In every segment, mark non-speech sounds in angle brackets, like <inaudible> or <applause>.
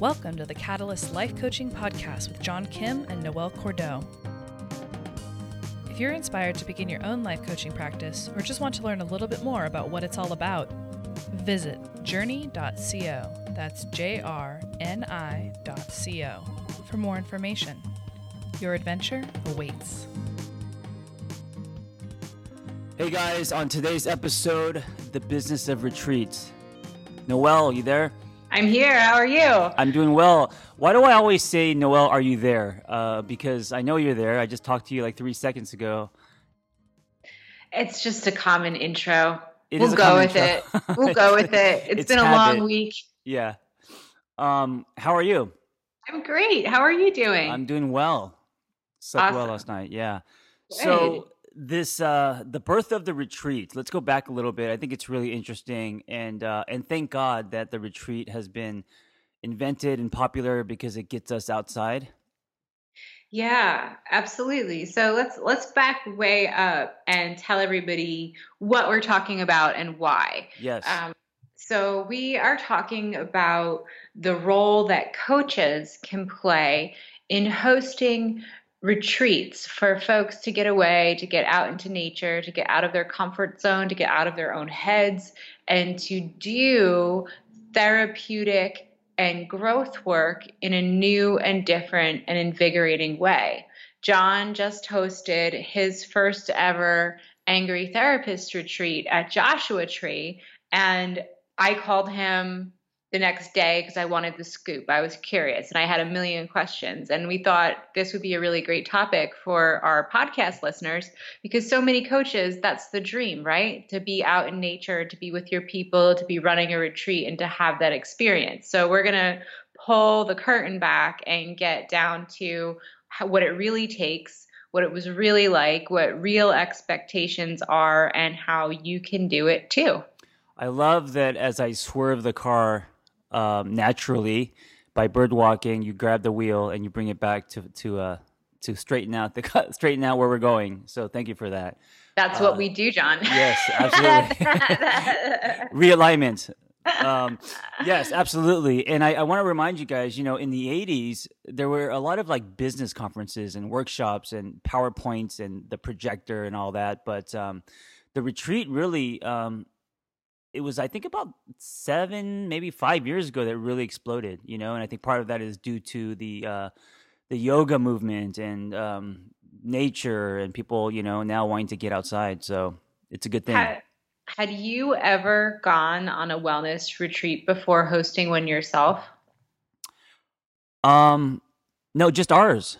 Welcome to the Catalyst Life Coaching Podcast with John Kim and Noel Cordeau. If you're inspired to begin your own life coaching practice or just want to learn a little bit more about what it's all about, visit journey.co. That's J R N I.co for more information. Your adventure awaits. Hey guys, on today's episode, the business of retreats. Noel, you there? I'm here. How are you? I'm doing well. Why do I always say, Noel, are you there? Uh, because I know you're there. I just talked to you like three seconds ago. It's just a common intro. It we'll go with intro. it. <laughs> We'll go with it. It's it's been a long week. Yeah. Um, how are you? I'm great. How are you doing? I'm doing well. Slept well last night. Yeah. So. This uh the birth of the retreat. Let's go back a little bit. I think it's really interesting and uh and thank God that the retreat has been invented and popular because it gets us outside. Yeah, absolutely. So let's let's back way up and tell everybody what we're talking about and why. Yes. Um, so we are talking about the role that coaches can play in hosting retreats for folks to get away, to get out into nature, to get out of their comfort zone, to get out of their own heads, and to do therapeutic and growth work in a new and different and invigorating way. John just hosted his first ever Angry Therapist retreat at Joshua Tree, and I called him the next day because I wanted the scoop. I was curious and I had a million questions. And we thought this would be a really great topic for our podcast listeners because so many coaches, that's the dream, right? To be out in nature, to be with your people, to be running a retreat, and to have that experience. So we're going to pull the curtain back and get down to what it really takes. What it was really like, what real expectations are, and how you can do it too. I love that as I swerve the car um, naturally by bird walking, you grab the wheel and you bring it back to to uh, to straighten out the <laughs> cut, straighten out where we're going. So thank you for that. That's Uh, what we do, John. Yes, <laughs> absolutely. Realignment. Um, yes, absolutely. And I, I want to remind you guys, you know, in the 80s, there were a lot of like business conferences and workshops and PowerPoints and the projector and all that. But um, the retreat really, um, it was, I think, about seven, maybe five years ago that really exploded, you know, and I think part of that is due to the, uh, the yoga movement and um, nature and people, you know, now wanting to get outside. So it's a good thing. had, had you ever gone on a wellness retreat before hosting one yourself? Um, no, just ours.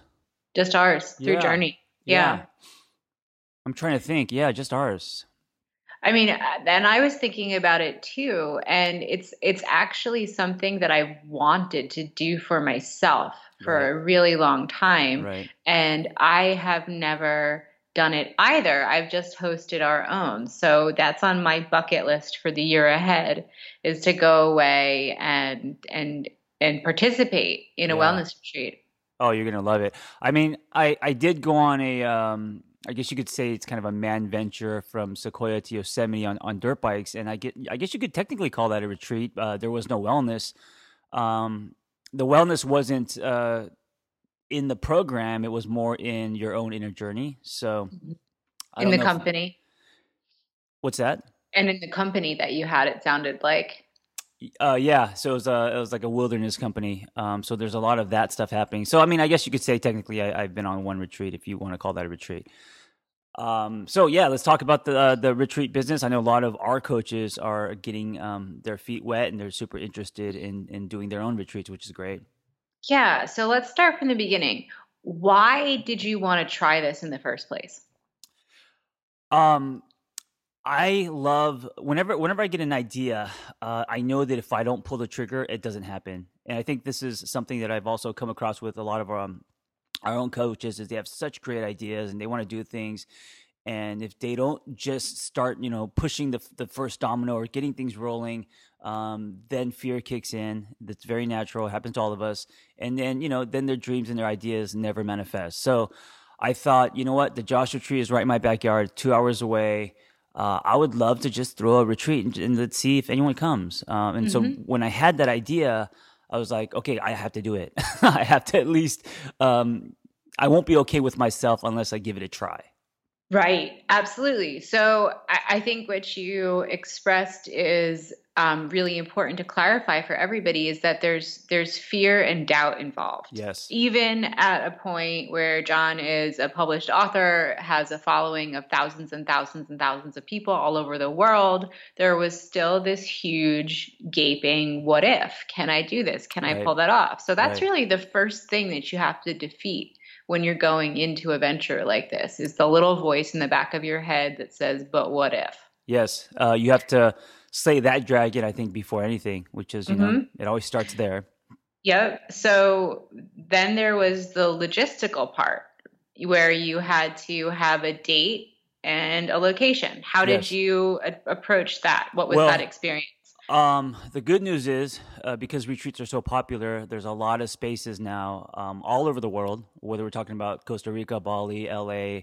Just ours through Yeah. Journey. Yeah. I'm trying to think. Yeah, just ours. I mean, uh, and I was thinking about it too, and it's it's actually something that I wanted to do for myself for Right. a really long time, Right. and I have never done it either. I've just hosted our own. So that's on my bucket list for the year ahead is to go away and and and participate in a Yeah. wellness retreat. Oh, you're gonna love it. I mean, I I did go on a um I guess you could say it's kind of a man venture from Sequoia to Yosemite on, on dirt bikes, and I get I guess you could technically call that a retreat. Uh, there was no wellness. Um, the wellness wasn't uh, in the program; it was more in your own inner journey. So, I in the if- company what's that? and in the company that you had, it sounded like. Uh, yeah. So it was a it was like a wilderness company. Um, so there's a lot of that stuff happening. So I mean, I guess you could say technically I, I've been on one retreat if you want to call that a retreat. Um, so yeah, let's talk about the uh, the retreat business. I know a lot of our coaches are getting um, their feet wet and they're super interested in in doing their own retreats, which is great. Yeah, so let's start from the beginning. Why did you want to try this in the first place? Um, I love whenever whenever I get an idea, uh, I know that if I don't pull the trigger, it doesn't happen. And I think this is something that I've also come across with a lot of um, our own coaches is they have such great ideas and they want to do things, and if they don't just start, you know, pushing the the first domino or getting things rolling, um, then fear kicks in. That's very natural. It happens to all of us. And then you know, then their dreams and their ideas never manifest. So. I thought, you know what, the Joshua Tree is right in my backyard, two hours away. Uh, I would love to just throw a retreat and, and let's see if anyone comes. Um, and so Mhm. when I had that idea, I was like, okay, I have to do it. <laughs> I have to at least. Um, I won't be okay with myself unless I give it a try. Right, absolutely. So I, I think what you expressed is um, really important to clarify for everybody is that there's there's fear and doubt involved. Yes. Even at a point where John is a published author, has a following of thousands and thousands and thousands of people all over the world, there was still this huge gaping what if? Can I do this? Can right. I pull that off? So that's right. really the first thing that you have to defeat when you're going into a venture like this is the little voice in the back of your head that says, but what if? Yes. Uh, you have to slay that dragon, I think, before anything, which is, you mm-hmm. know, it always starts there. Yep. So then there was the logistical part where you had to have a date and a location. How did yes. you a- approach that? What was well, that experience? Um, the good news is uh, because retreats are so popular, there's a lot of spaces now um, all over the world. Whether we're talking about Costa Rica, Bali, LA,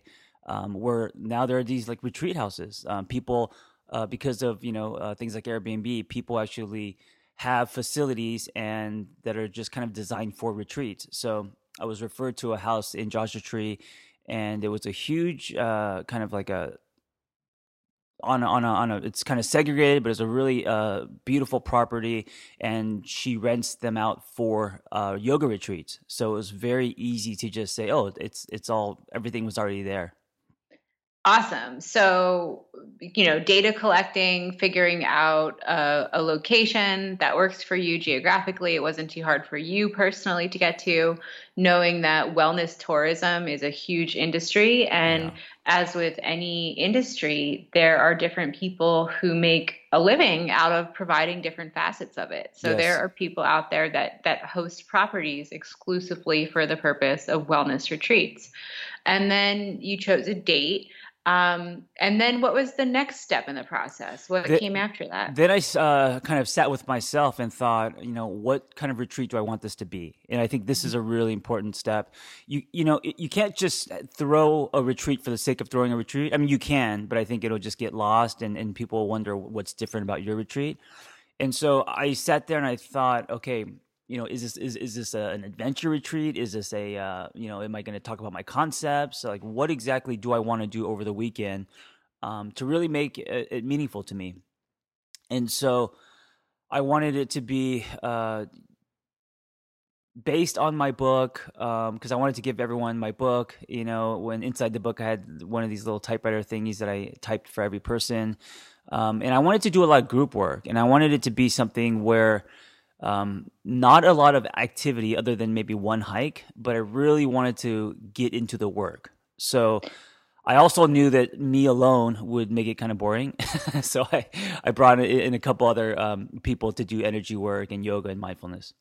um, where now there are these like retreat houses. Um, people uh, because of you know uh, things like Airbnb, people actually have facilities and that are just kind of designed for retreats. So I was referred to a house in Joshua Tree, and it was a huge uh, kind of like a on a, on a, on a it's kind of segregated, but it's a really uh, beautiful property, and she rents them out for uh, yoga retreats. So it was very easy to just say, "Oh, it's it's all everything was already there." Awesome. So, you know, data collecting, figuring out a, a, location that works for you geographically. It wasn't too hard for you personally to get to, knowing that wellness tourism is a huge industry. And yeah. As with any industry, there are different people who make a living out of providing different facets of it. So yes. there are people out there that that host properties exclusively for the purpose of wellness retreats. And then you chose a date um, and then what was the next step in the process? What the, came after that? Then I uh, kind of sat with myself and thought, you know, what kind of retreat do I want this to be? And I think this is a really important step. You you know, you can't just throw a retreat for the sake of throwing a retreat. I mean, you can, but I think it'll just get lost and, and people wonder what's different about your retreat. And so I sat there and I thought, okay, you know, is this is is this a, an adventure retreat? Is this a uh, you know, am I going to talk about my concepts? Like, what exactly do I want to do over the weekend um, to really make it, it, meaningful to me? And so, I wanted it to be uh, based on my book because um, I wanted to give everyone my book. You know, when inside the book I had one of these little typewriter thingies that I typed for every person, um, and I wanted to do a lot of group work, and I wanted it to be something where um, not a lot of activity other than maybe one hike, but I really wanted to get into the work. So I also knew that me alone would make it kind of boring. <laughs> so I, I brought in a couple other um, people to do energy work and yoga and mindfulness.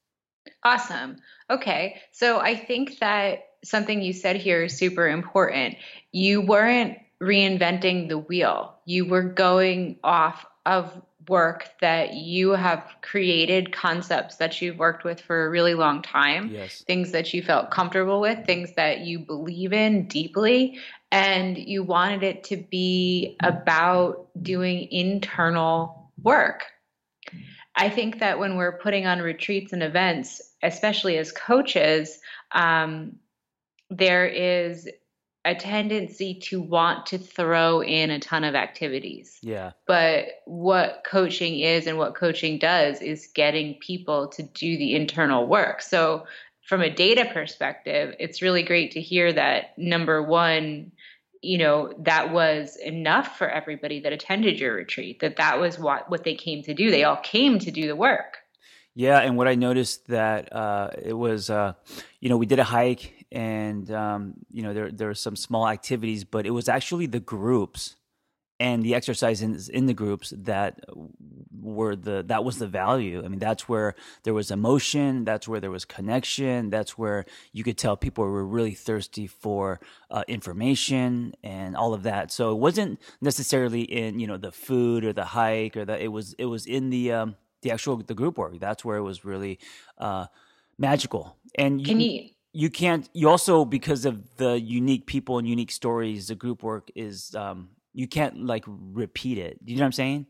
Awesome. Okay. So I think that something you said here is super important. You weren't reinventing the wheel, you were going off of work that you have created concepts that you've worked with for a really long time, yes. things that you felt comfortable with, things that you believe in deeply, and you wanted it to be about doing internal work. I think that when we're putting on retreats and events, especially as coaches, um, there is a tendency to want to throw in a ton of activities. Yeah. But what coaching is and what coaching does is getting people to do the internal work. So, from a data perspective, it's really great to hear that number one, you know, that was enough for everybody that attended your retreat, that that was what, what they came to do. They all came to do the work. Yeah, and what I noticed that uh, it was, uh, you know, we did a hike, and um, you know, there there were some small activities, but it was actually the groups and the exercises in, the groups that were the that was the value. I mean, that's where there was emotion, that's where there was connection, that's where you could tell people were really thirsty for uh, information and all of that. So it wasn't necessarily in you know the food or the hike or that it was it was in the um, the actual the group work. That's where it was really uh, magical. And you, can you you can't you also because of the unique people and unique stories, the group work is um, you can't like repeat it. Do you know what I'm saying?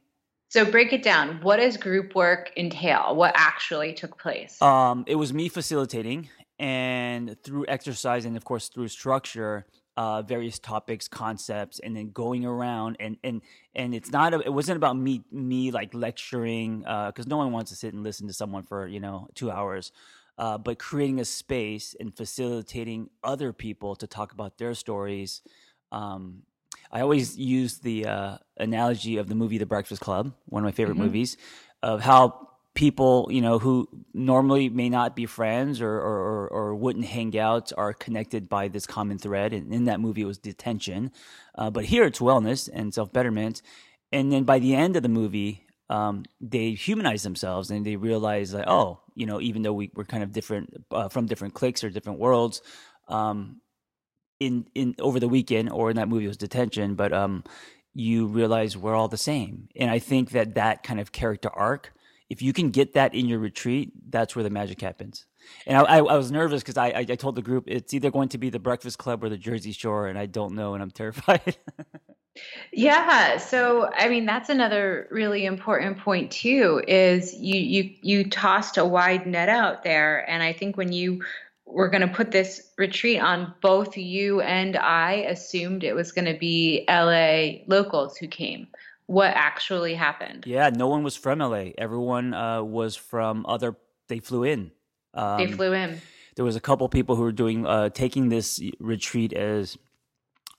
So break it down. What does group work entail? What actually took place? Um, it was me facilitating, and through exercise and of course through structure, uh, various topics, concepts, and then going around and and and it's not a, it wasn't about me me like lecturing because uh, no one wants to sit and listen to someone for you know two hours. Uh, but creating a space and facilitating other people to talk about their stories. Um, I always use the uh, analogy of the movie The Breakfast Club, one of my favorite mm-hmm. movies, of how people you know who normally may not be friends or, or, or wouldn't hang out are connected by this common thread and in that movie it was detention uh, but here it's wellness and self-betterment and then by the end of the movie um, they humanize themselves and they realize like oh you know even though we, we're kind of different uh, from different cliques or different worlds um, in in over the weekend or in that movie was detention but um, you realize we're all the same and i think that that kind of character arc if you can get that in your retreat, that's where the magic happens. And I, I, I was nervous because I, I, I told the group it's either going to be the Breakfast Club or the Jersey Shore, and I don't know, and I'm terrified. <laughs> yeah, so I mean that's another really important point too. Is you you you tossed a wide net out there, and I think when you were going to put this retreat on, both you and I assumed it was going to be LA locals who came what actually happened. Yeah, no one was from LA. Everyone uh, was from other. They flew in. Um, they flew in. There was a couple people who were doing uh, taking this retreat as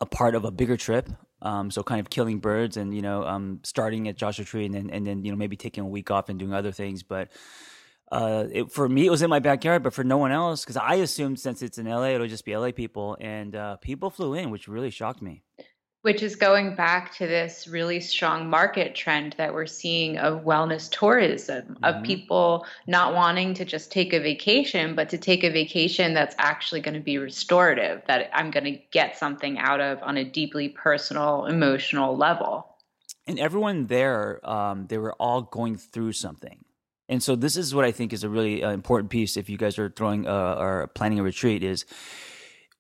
a part of a bigger trip. Um, so kind of killing birds and you know um, starting at Joshua Tree and then and then you know maybe taking a week off and doing other things. But uh, it, for me, it was in my backyard, but for no one else, because I assumed since it's in LA, it'll just be LA people, and uh, people flew in, which really shocked me. Which is going back to this really strong market trend that we're seeing of wellness tourism, mm-hmm. of people not wanting to just take a vacation, but to take a vacation that's actually going to be restorative, that I'm going to get something out of on a deeply personal, emotional level. And everyone there, um, they were all going through something. And so this is what I think is a really uh, important piece if you guys are throwing uh, or planning a retreat is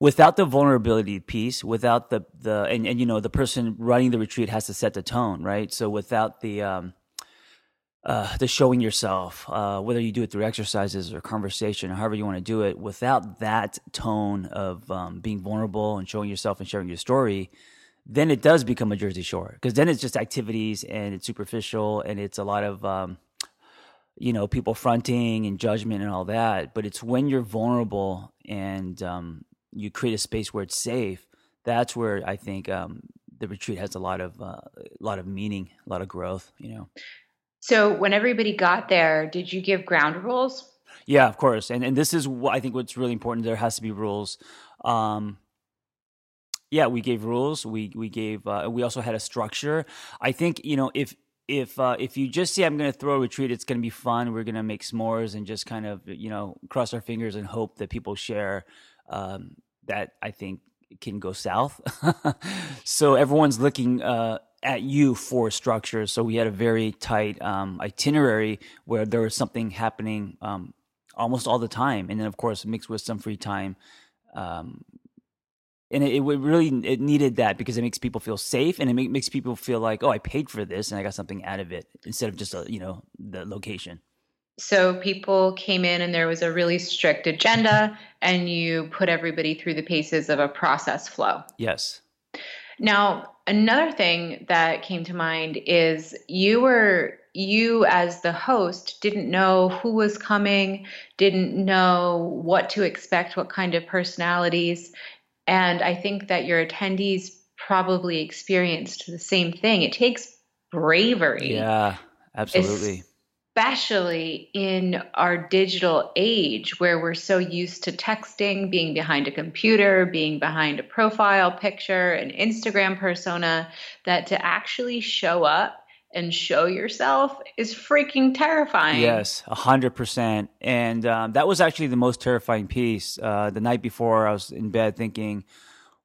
without the vulnerability piece, without the the and, and you know the person running the retreat has to set the tone, right? So without the um, uh, the showing yourself, uh, whether you do it through exercises or conversation, or however you want to do it, without that tone of um, being vulnerable and showing yourself and sharing your story, then it does become a Jersey Shore because then it's just activities and it's superficial and it's a lot of um, you know people fronting and judgment and all that. But it's when you're vulnerable and um, you create a space where it's safe, that's where I think um, the retreat has a lot of uh, a lot of meaning, a lot of growth. You know. So when everybody got there, did you give ground rules? Yeah, of course, and and this is what I think what's really important. There has to be rules. Um, yeah, we gave rules. We we gave. Uh, we also had a structure. I think you know if if uh, if you just say I'm going to throw a retreat, it's going to be fun. We're going to make s'mores and just kind of you know cross our fingers and hope that people share um, that I think can go south. <laughs> so everyone's looking uh, at you for structure. So we had a very tight um, itinerary where there was something happening um, almost all the time, and then of course mixed with some free time. Um, and it, it really it needed that because it makes people feel safe and it make, makes people feel like oh I paid for this and I got something out of it instead of just a, you know the location. So people came in and there was a really strict agenda, and you put everybody through the paces of a process flow. Yes. Now, another thing that came to mind is you were you as the host didn't know who was coming, didn't know what to expect, what kind of personalities, and I think that your attendees probably experienced the same thing. It takes bravery. Yeah, absolutely especially in our digital age where we're so used to texting, being behind a computer, being behind a profile picture, an Instagram persona, that to actually show up and show yourself is freaking terrifying. Yes, a hundred percent. And um, that was actually the most terrifying piece. Uh, the night before, I was in bed thinking,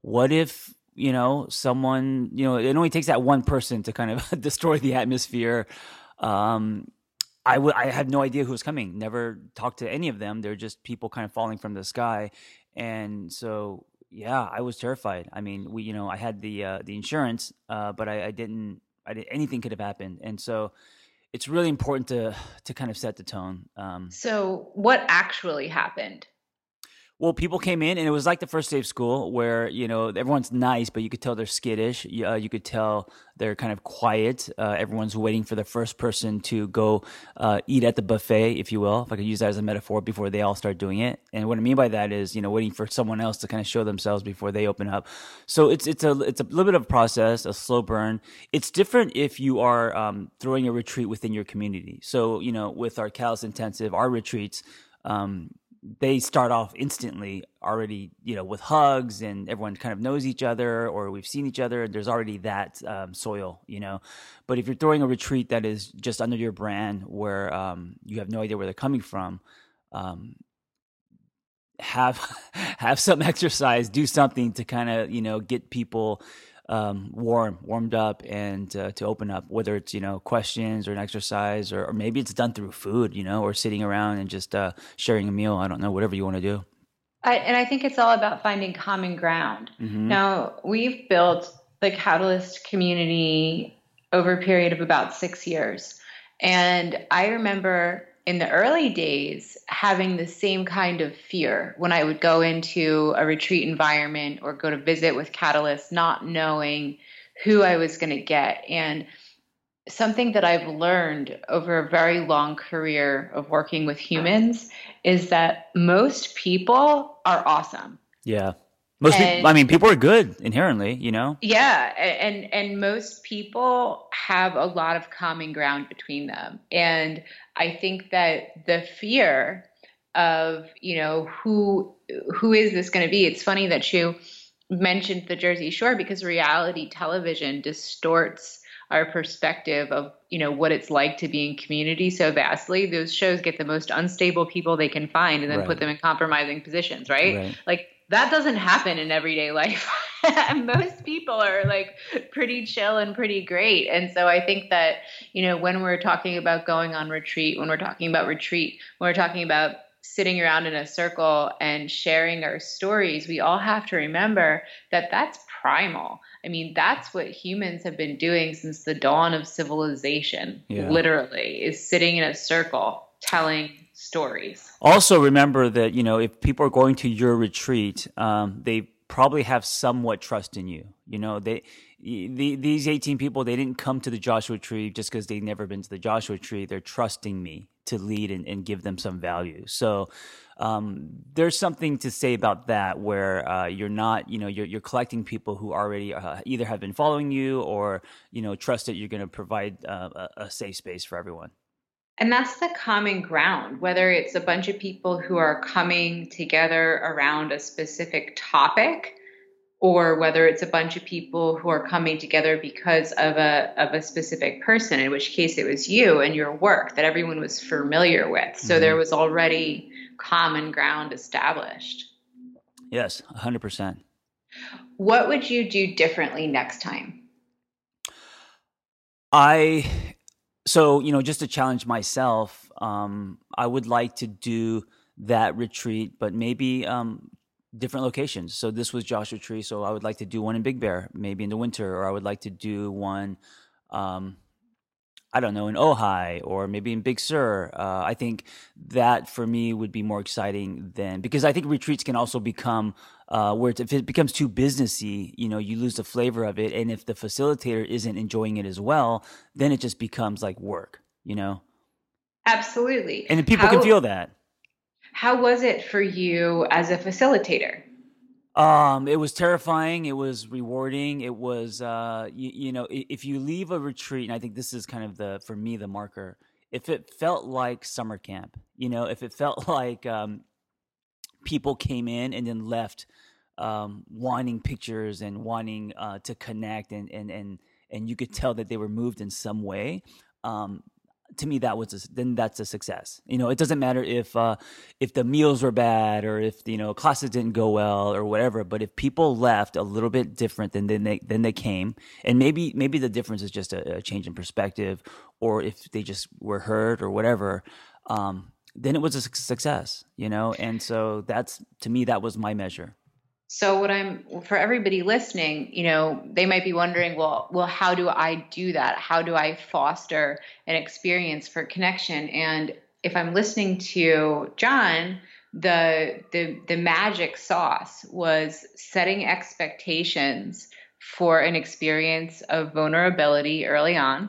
"What if you know someone? You know, it only takes that one person to kind of <laughs> destroy the atmosphere." Um, I, w- I had no idea who was coming. Never talked to any of them. They're just people kind of falling from the sky, and so yeah, I was terrified. I mean, we you know I had the uh, the insurance, uh, but I, I, didn't I didn't, anything could have happened, and so it's really important to to kind of set the tone. Um, so, what actually happened? Well, people came in, and it was like the first day of school, where you know everyone's nice, but you could tell they're skittish. Uh, you could tell they're kind of quiet. Uh, everyone's waiting for the first person to go uh, eat at the buffet, if you will, if I could use that as a metaphor, before they all start doing it. And what I mean by that is, you know, waiting for someone else to kind of show themselves before they open up. So it's it's a it's a little bit of a process, a slow burn. It's different if you are um, throwing a retreat within your community. So you know, with our Catalyst Intensive, our retreats. Um, they start off instantly already, you know, with hugs and everyone kind of knows each other or we've seen each other. There's already that um, soil, you know. But if you're throwing a retreat that is just under your brand where um, you have no idea where they're coming from, um, have <laughs> have some <laughs> exercise, do something to kind of you know get people um, warm, warmed up, and uh, to open up. Whether it's you know questions or an exercise, or, or, maybe it's done through food, you know, or sitting around and just uh, sharing a meal. I don't know, whatever you want to do. I, and I think it's all about finding common ground. Mm-hmm. Now we've built the Catalyst community over a period of about six years, and I remember in the early days having the same kind of fear when I would go into a retreat environment or go to visit with Catalyst, not knowing who I was going to get. And something that I've learned over a very long career of working with humans is that most people are awesome. Yeah. Most and, people, I mean, people are good inherently, you know. Yeah, and and most people have a lot of common ground between them, and I think that the fear of you know who who is this going to be? It's funny that you mentioned the Jersey Shore because reality television distorts our perspective of you know what it's like to be in community so vastly those shows get the most unstable people they can find and then right. put them in compromising positions right? right like that doesn't happen in everyday life. <laughs> Most people are like pretty chill and pretty great. And so I think that, you know, when we're talking about going on retreat, when we're talking about retreat, when we're talking about sitting around in a circle and sharing our stories, we all have to remember that that's primal. I mean, that's what humans have been doing since the dawn of civilization, yeah. literally, is sitting in a circle telling stories. Also, remember that you know if people are going to your retreat, um, they probably have somewhat trust in you. You know, they the, these eighteen people they didn't come to the Joshua Tree just because they've never been to the Joshua Tree. They're trusting me to lead and, and give them some value. So. Um, there's something to say about that where uh, you're not, you know, you're, you're collecting people who already uh, either have been following you or, you know, trust that you're going to provide uh, a, a safe space for everyone. And that's the common ground, whether it's a bunch of people who are coming together around a specific topic or whether it's a bunch of people who are coming together because of a of a specific person in which case it was you and your work that everyone was familiar with. So mm-hmm. there was already common ground established. Yes 100% what would you do differently next time? I so you know just to challenge myself um, i would like to do that retreat but maybe um, different locations. So this was joshua tree so i would like to do one in big bear maybe in the winter or i would like to do one um, i don't know in ojai or maybe in big sur uh, i think that for me would be more exciting than because i think retreats can also become uh, where if it becomes too businessy, you know, you lose the flavor of it. And if the facilitator isn't enjoying it as well, then it just becomes like work, you know? Absolutely. And people how, can feel that. How was it for you as a facilitator? Um, it was terrifying. It was rewarding. It was, uh, you, you know, if you leave a retreat, and I think this is kind of the, for me, the marker, if it felt like summer camp, you know, if it felt <laughs> like, um, people came in and then left um, wanting pictures and wanting uh, to connect and, and and and you could tell that they were moved in some way. Um, to me, that was a, then that's a success. You know, it doesn't matter if uh, if the meals were bad or if you know classes didn't go well or whatever. But if people left a little bit different than than they than they came, and maybe maybe the difference is just a, a change in perspective, or if they just were hurt or whatever. Um, then it was a success, you know? And so that's, to me, that was my measure. So what I'm for everybody listening, you know, they might be wondering, well, well, how do I do that? How do I foster an experience for connection? And if I'm listening to John, the the the magic sauce was setting expectations for an experience of vulnerability early on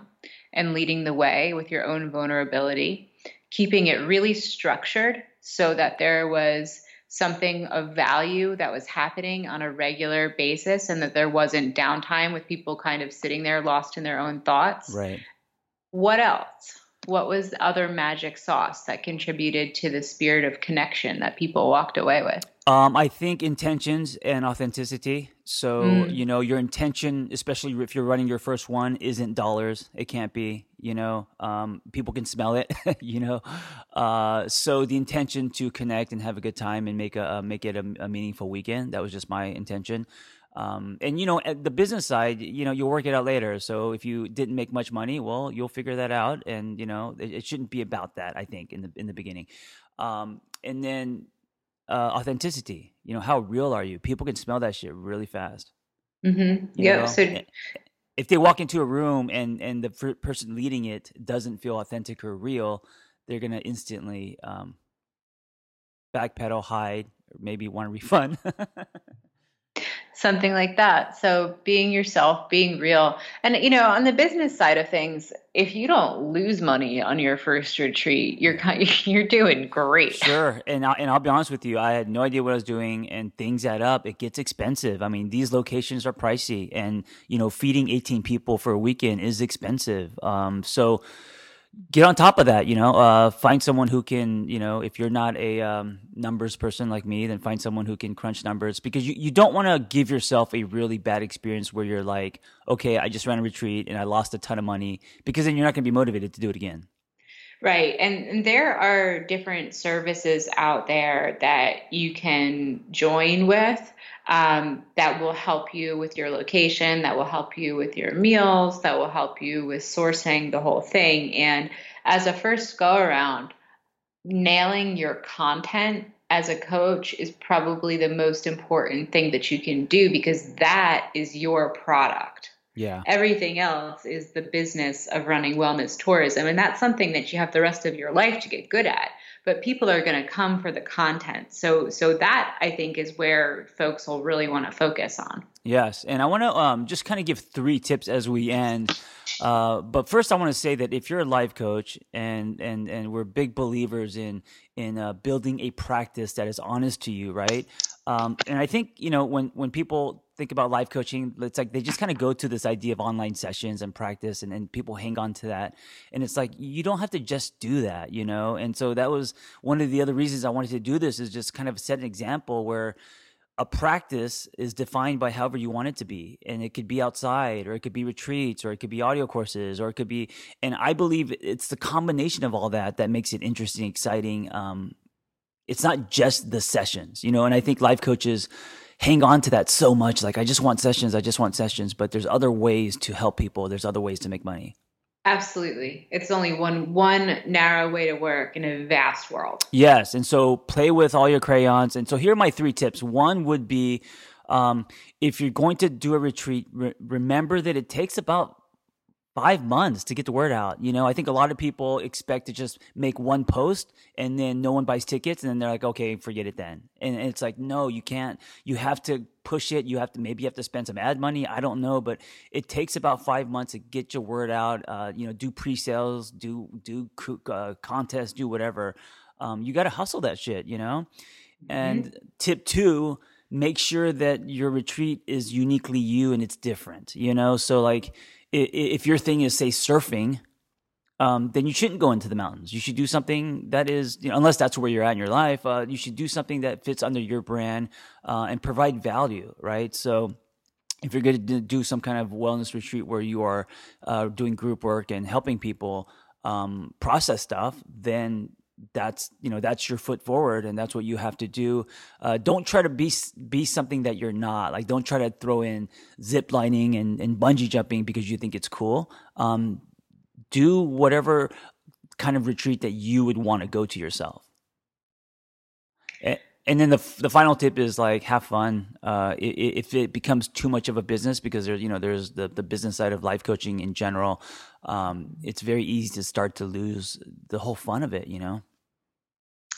and leading the way with your own vulnerability, keeping it really structured so that there was something of value that was happening on a regular basis and that there wasn't downtime with people kind of sitting there lost in their own thoughts. Right. What else? What was the other magic sauce that contributed to the spirit of connection that people walked away with? Um, I think intentions and authenticity. So, mm. you know, your intention, especially if you're running your first one, isn't dollars. It can't be, you know, um, people can smell it, <laughs> you know. Uh, so the intention to connect and have a good time and make a, uh, make it a, a meaningful weekend. That was just my intention. Um, and you know, at the business side, you know, you'll work it out later. So if you didn't make much money, well, you'll figure that out. And you know, it, it shouldn't be about that. I think in the in the beginning, um, and then uh, authenticity. You know, how real are you? People can smell that shit really fast. Mm-hmm. Yeah. So if they walk into a room and and the person leading it doesn't feel authentic or real, they're gonna instantly um, backpedal, hide, or maybe want a <laughs> refund. <laughs> something like that. So being yourself, being real. And you know, on the business side of things, if you don't lose money on your first retreat, you're <laughs> you're doing great. Sure. And I, and I'll be honest with you, I had no idea what I was doing and things add up. It gets expensive. I mean, these locations are pricey and you know, feeding 18 people for a weekend is expensive. Um so get on top of that you know uh, find someone who can you know if you're not a um, numbers person like me then find someone who can crunch numbers because you, you don't want to give yourself a really bad experience where you're like okay i just ran a retreat and i lost a ton of money because then you're not going to be motivated to do it again Right. And, and, there are different services out there that you can join with um, that will help you with your location, that will help you with your meals, that will help you with sourcing the whole thing. And as a first go around, nailing your content as a coach is probably the most important thing that you can do because that is your product. Yeah. Everything else is the business of running wellness tourism. And that's something that you have the rest of your life to get good at but people are going to come for the content. So so that I think is where folks will really want to focus on. Yes, and I want to um, just kind of give three tips as we end. Uh, but first, I want to say that if you're a life coach and and and we're big believers in in uh, building a practice that is honest to you, right? Um, and I think you know when when people think about life coaching, it's like they just kind of go to this idea of online sessions and practice and, and people hang on to that. And it's like, you don't have to just do that, you know? And so that was one of the other reasons I wanted to do this is just kind of set an example where a practice is defined by however you want it to be. And it could be outside or it could be retreats or it could be audio courses or it could be, and I believe it's the combination of all that that makes it interesting, exciting. Um, it's not just the sessions, you know, and I think life coaches, hang on to that so much. Like, I just want sessions. I just want sessions. But there's other ways to help people. There's other ways to make money. Absolutely. It's only one one narrow way to work in a vast world. Yes, and so play with all your crayons. And so here are my three tips. One would be um, if you're going to do a retreat, re- remember that it takes about five months to get the word out. You know, I think a lot of people expect to just make one post and then no one buys tickets and then they're like, okay, forget it then. And it's like, no, you can't. You have to push it. You have to, maybe you have to spend some ad money. I don't know, but it takes about five months to get your word out. Uh, you know, do pre-sales, do, do uh, contests, do whatever. Um, you got to hustle that shit, you know? Mm-hmm. And tip two, make sure that your retreat is uniquely you and it's different, you know? So like, if your thing is say surfing, um, then you shouldn't go into the mountains. You should do something that is, you know, unless that's where you're at in your life. Uh, you should do something that fits under your brand uh, and provide value, right? So, if you're going to do some kind of wellness retreat where you are uh, doing group work and helping people um, process stuff, then that's you know that's your foot forward and that's what you have to do. Uh, don't try to be be something that you're not. Like don't try to throw in zip lining and, and bungee jumping because you think it's cool. Um, do whatever kind of retreat that you would want to go to yourself. And then the the final tip is like have fun. Uh, if it becomes too much of a business, because there's you know there's the the business side of life coaching in general, um, it's very easy to start to lose the whole fun of it. You know.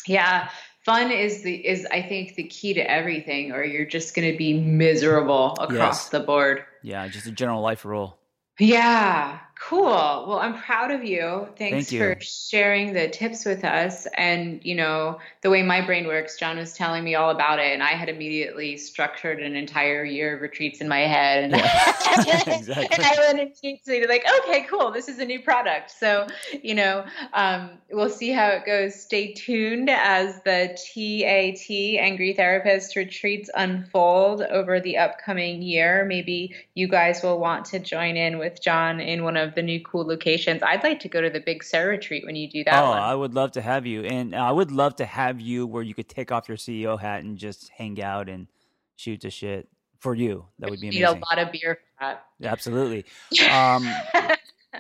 Yeah, fun is the is I think the key to everything, or you're just going to be miserable across yes. the board. Yeah, just a general life rule. Yeah, cool. Well, I'm proud of you. Thanks Thank you. for sharing the tips with us. And, you know, the way my brain works, John was telling me all about it. And I had immediately structured an entire year of retreats in my head. And, yeah, exactly. <laughs> <laughs> and I went immediately to like, okay, cool. This is a new product. So, you know, um, we'll see how it goes. Stay tuned as the TAT Angry Therapist retreats unfold over the upcoming year. Maybe you guys will want to join in with John in one of the new cool locations. I'd like to go to the Big Sur retreat when you do that. Oh, one. I would love to have you, and I would love to have you where you could take off your CEO hat and just hang out and shoot the shit for you. That would be amazing. Need a lot of beer for that. absolutely. Um, <laughs>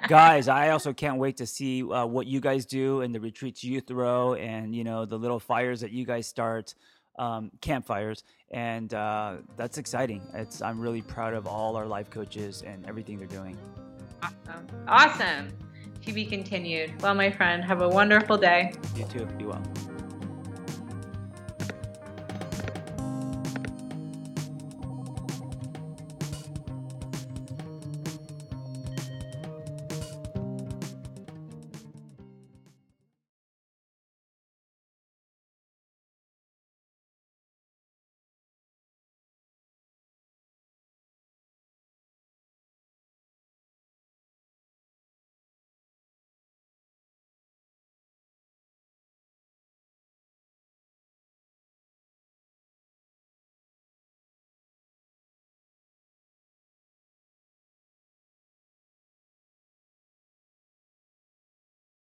guys i also can't wait to see uh, what you guys do and the retreats you throw and you know the little fires that you guys start um, campfires, and uh, that's exciting. It's I'm really proud of all our life coaches and everything they're doing. Awesome, awesome. To be continued. Well, my friend, have a wonderful day. You too. Be well.